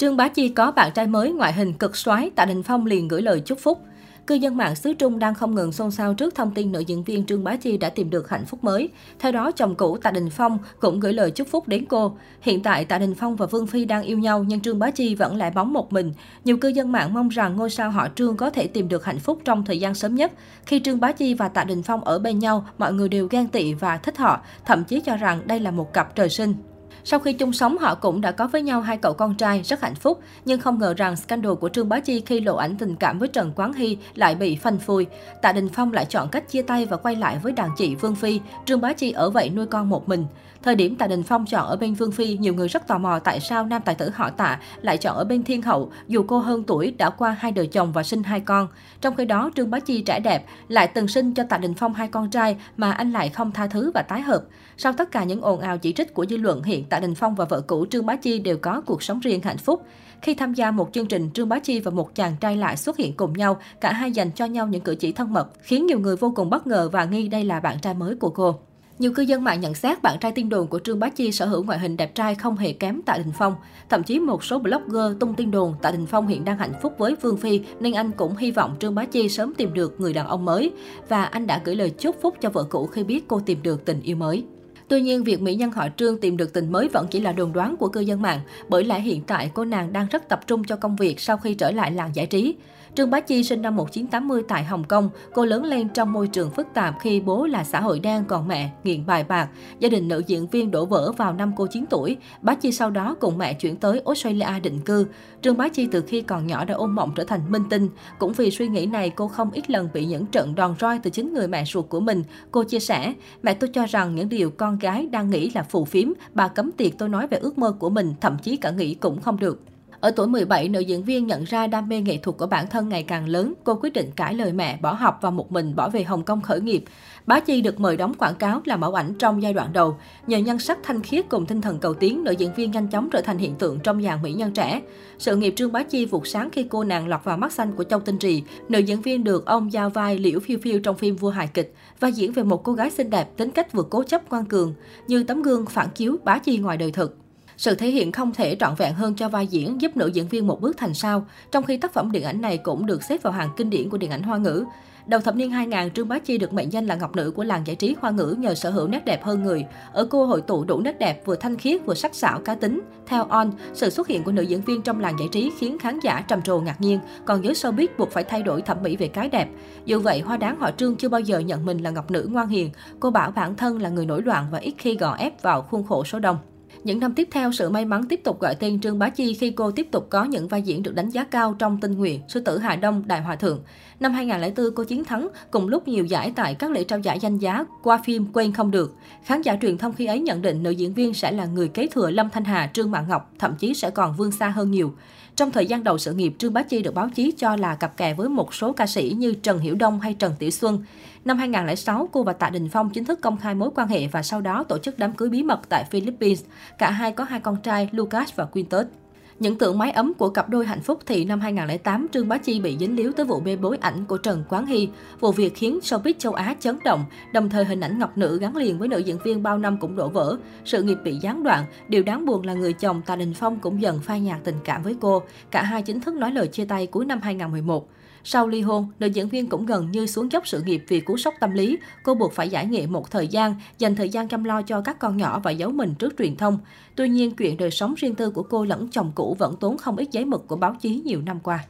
Trương Bá Chi có bạn trai mới ngoại hình cực xoái, Tạ Đình Phong liền gửi lời chúc phúc. Cư dân mạng xứ Trung đang không ngừng xôn xao trước thông tin nữ diễn viên Trương Bá Chi đã tìm được hạnh phúc mới. Theo đó, chồng cũ Tạ Đình Phong cũng gửi lời chúc phúc đến cô. Hiện tại Tạ Đình Phong và Vương Phi đang yêu nhau nhưng Trương Bá Chi vẫn lại bóng một mình. Nhiều cư dân mạng mong rằng ngôi sao họ Trương có thể tìm được hạnh phúc trong thời gian sớm nhất. Khi Trương Bá Chi và Tạ Đình Phong ở bên nhau, mọi người đều ghen tị và thích họ, thậm chí cho rằng đây là một cặp trời sinh. Sau khi chung sống, họ cũng đã có với nhau hai cậu con trai rất hạnh phúc. Nhưng không ngờ rằng scandal của Trương Bá Chi khi lộ ảnh tình cảm với Trần Quán Hy lại bị phanh phui. Tạ Đình Phong lại chọn cách chia tay và quay lại với đàn chị Vương Phi. Trương Bá Chi ở vậy nuôi con một mình. Thời điểm Tạ Đình Phong chọn ở bên Vương Phi, nhiều người rất tò mò tại sao nam tài tử họ Tạ lại chọn ở bên Thiên Hậu, dù cô hơn tuổi, đã qua hai đời chồng và sinh hai con. Trong khi đó, Trương Bá Chi trẻ đẹp, lại từng sinh cho Tạ Đình Phong hai con trai mà anh lại không tha thứ và tái hợp. Sau tất cả những ồn ào chỉ trích của dư luận, hiện Tạ Đình Phong và vợ cũ Trương Bá Chi đều có cuộc sống riêng hạnh phúc. Khi tham gia một chương trình, Trương Bá Chi và một chàng trai lại xuất hiện cùng nhau, cả hai dành cho nhau những cử chỉ thân mật, khiến nhiều người vô cùng bất ngờ và nghi đây là bạn trai mới của cô. Nhiều cư dân mạng nhận xét bạn trai tiên đồn của Trương Bá Chi sở hữu ngoại hình đẹp trai không hề kém Tạ Đình Phong. Thậm chí một số blogger tung tin đồn Tạ Đình Phong hiện đang hạnh phúc với Vương Phi nên anh cũng hy vọng Trương Bá Chi sớm tìm được người đàn ông mới. Và anh đã gửi lời chúc phúc cho vợ cũ khi biết cô tìm được tình yêu mới. Tuy nhiên, việc mỹ nhân họ Trương tìm được tình mới vẫn chỉ là đồn đoán của cư dân mạng, bởi lẽ hiện tại cô nàng đang rất tập trung cho công việc sau khi trở lại làng giải trí. Trương Bá Chi sinh năm 1980 tại Hồng Kông. Cô lớn lên trong môi trường phức tạp khi bố là xã hội đen còn mẹ nghiện bài bạc. Gia đình nữ diễn viên đổ vỡ vào năm cô 9 tuổi. Bá Chi sau đó cùng mẹ chuyển tới Australia định cư. Trương Bá Chi từ khi còn nhỏ đã ôm mộng trở thành minh tinh. Cũng vì suy nghĩ này, cô không ít lần bị những trận đòn roi từ chính người mẹ ruột của mình. Cô chia sẻ, mẹ tôi cho rằng những điều con gái đang nghĩ là phù phiếm, bà cấm tiệc tôi nói về ước mơ của mình, thậm chí cả nghĩ cũng không được. Ở tuổi 17, nữ diễn viên nhận ra đam mê nghệ thuật của bản thân ngày càng lớn. Cô quyết định cãi lời mẹ, bỏ học và một mình bỏ về Hồng Kông khởi nghiệp. Bá Chi được mời đóng quảng cáo làm mẫu ảnh trong giai đoạn đầu. Nhờ nhân sắc thanh khiết cùng tinh thần cầu tiến, nữ diễn viên nhanh chóng trở thành hiện tượng trong dàn mỹ nhân trẻ. Sự nghiệp Trương Bá Chi vụt sáng khi cô nàng lọt vào mắt xanh của Châu Tinh Trì. Nữ diễn viên được ông giao vai Liễu Phiêu Phiêu trong phim Vua hài kịch và diễn về một cô gái xinh đẹp, tính cách vừa cố chấp ngoan cường, như tấm gương phản chiếu Bá Chi ngoài đời thực. Sự thể hiện không thể trọn vẹn hơn cho vai diễn giúp nữ diễn viên một bước thành sao, trong khi tác phẩm điện ảnh này cũng được xếp vào hàng kinh điển của điện ảnh hoa ngữ. Đầu thập niên 2000, Trương Bá Chi được mệnh danh là ngọc nữ của làng giải trí hoa ngữ nhờ sở hữu nét đẹp hơn người. Ở cô hội tụ đủ nét đẹp vừa thanh khiết vừa sắc sảo cá tính. Theo On, sự xuất hiện của nữ diễn viên trong làng giải trí khiến khán giả trầm trồ ngạc nhiên, còn giới showbiz buộc phải thay đổi thẩm mỹ về cái đẹp. Dù vậy, hoa đáng họ Trương chưa bao giờ nhận mình là ngọc nữ ngoan hiền. Cô bảo bản thân là người nổi loạn và ít khi gò ép vào khuôn khổ số đông. Những năm tiếp theo, sự may mắn tiếp tục gọi tên Trương Bá Chi khi cô tiếp tục có những vai diễn được đánh giá cao trong Tinh Nguyện, Sư tử Hà Đông, Đại Hòa Thượng. Năm 2004, cô chiến thắng cùng lúc nhiều giải tại các lễ trao giải danh giá qua phim Quên Không Được. Khán giả truyền thông khi ấy nhận định nữ diễn viên sẽ là người kế thừa Lâm Thanh Hà, Trương Mạn Ngọc, thậm chí sẽ còn vươn xa hơn nhiều. Trong thời gian đầu sự nghiệp, Trương Bá Chi được báo chí cho là cặp kè với một số ca sĩ như Trần Hiểu Đông hay Trần Tiểu Xuân. Năm 2006, cô và Tạ Đình Phong chính thức công khai mối quan hệ và sau đó tổ chức đám cưới bí mật tại Philippines. Cả hai có hai con trai Lucas và Quintus. Những tượng mái ấm của cặp đôi hạnh phúc thì năm 2008, Trương Bá Chi bị dính líu tới vụ bê bối ảnh của Trần Quán Hy. Vụ việc khiến showbiz châu Á chấn động, đồng thời hình ảnh ngọc nữ gắn liền với nữ diễn viên bao năm cũng đổ vỡ. Sự nghiệp bị gián đoạn, điều đáng buồn là người chồng Tạ Đình Phong cũng dần phai nhạt tình cảm với cô. Cả hai chính thức nói lời chia tay cuối năm 2011. Sau ly hôn, nữ diễn viên cũng gần như xuống dốc sự nghiệp vì cú sốc tâm lý. Cô buộc phải giải nghệ một thời gian, dành thời gian chăm lo cho các con nhỏ và giấu mình trước truyền thông. Tuy nhiên, chuyện đời sống riêng tư của cô lẫn chồng cũ vẫn tốn không ít giấy mực của báo chí nhiều năm qua.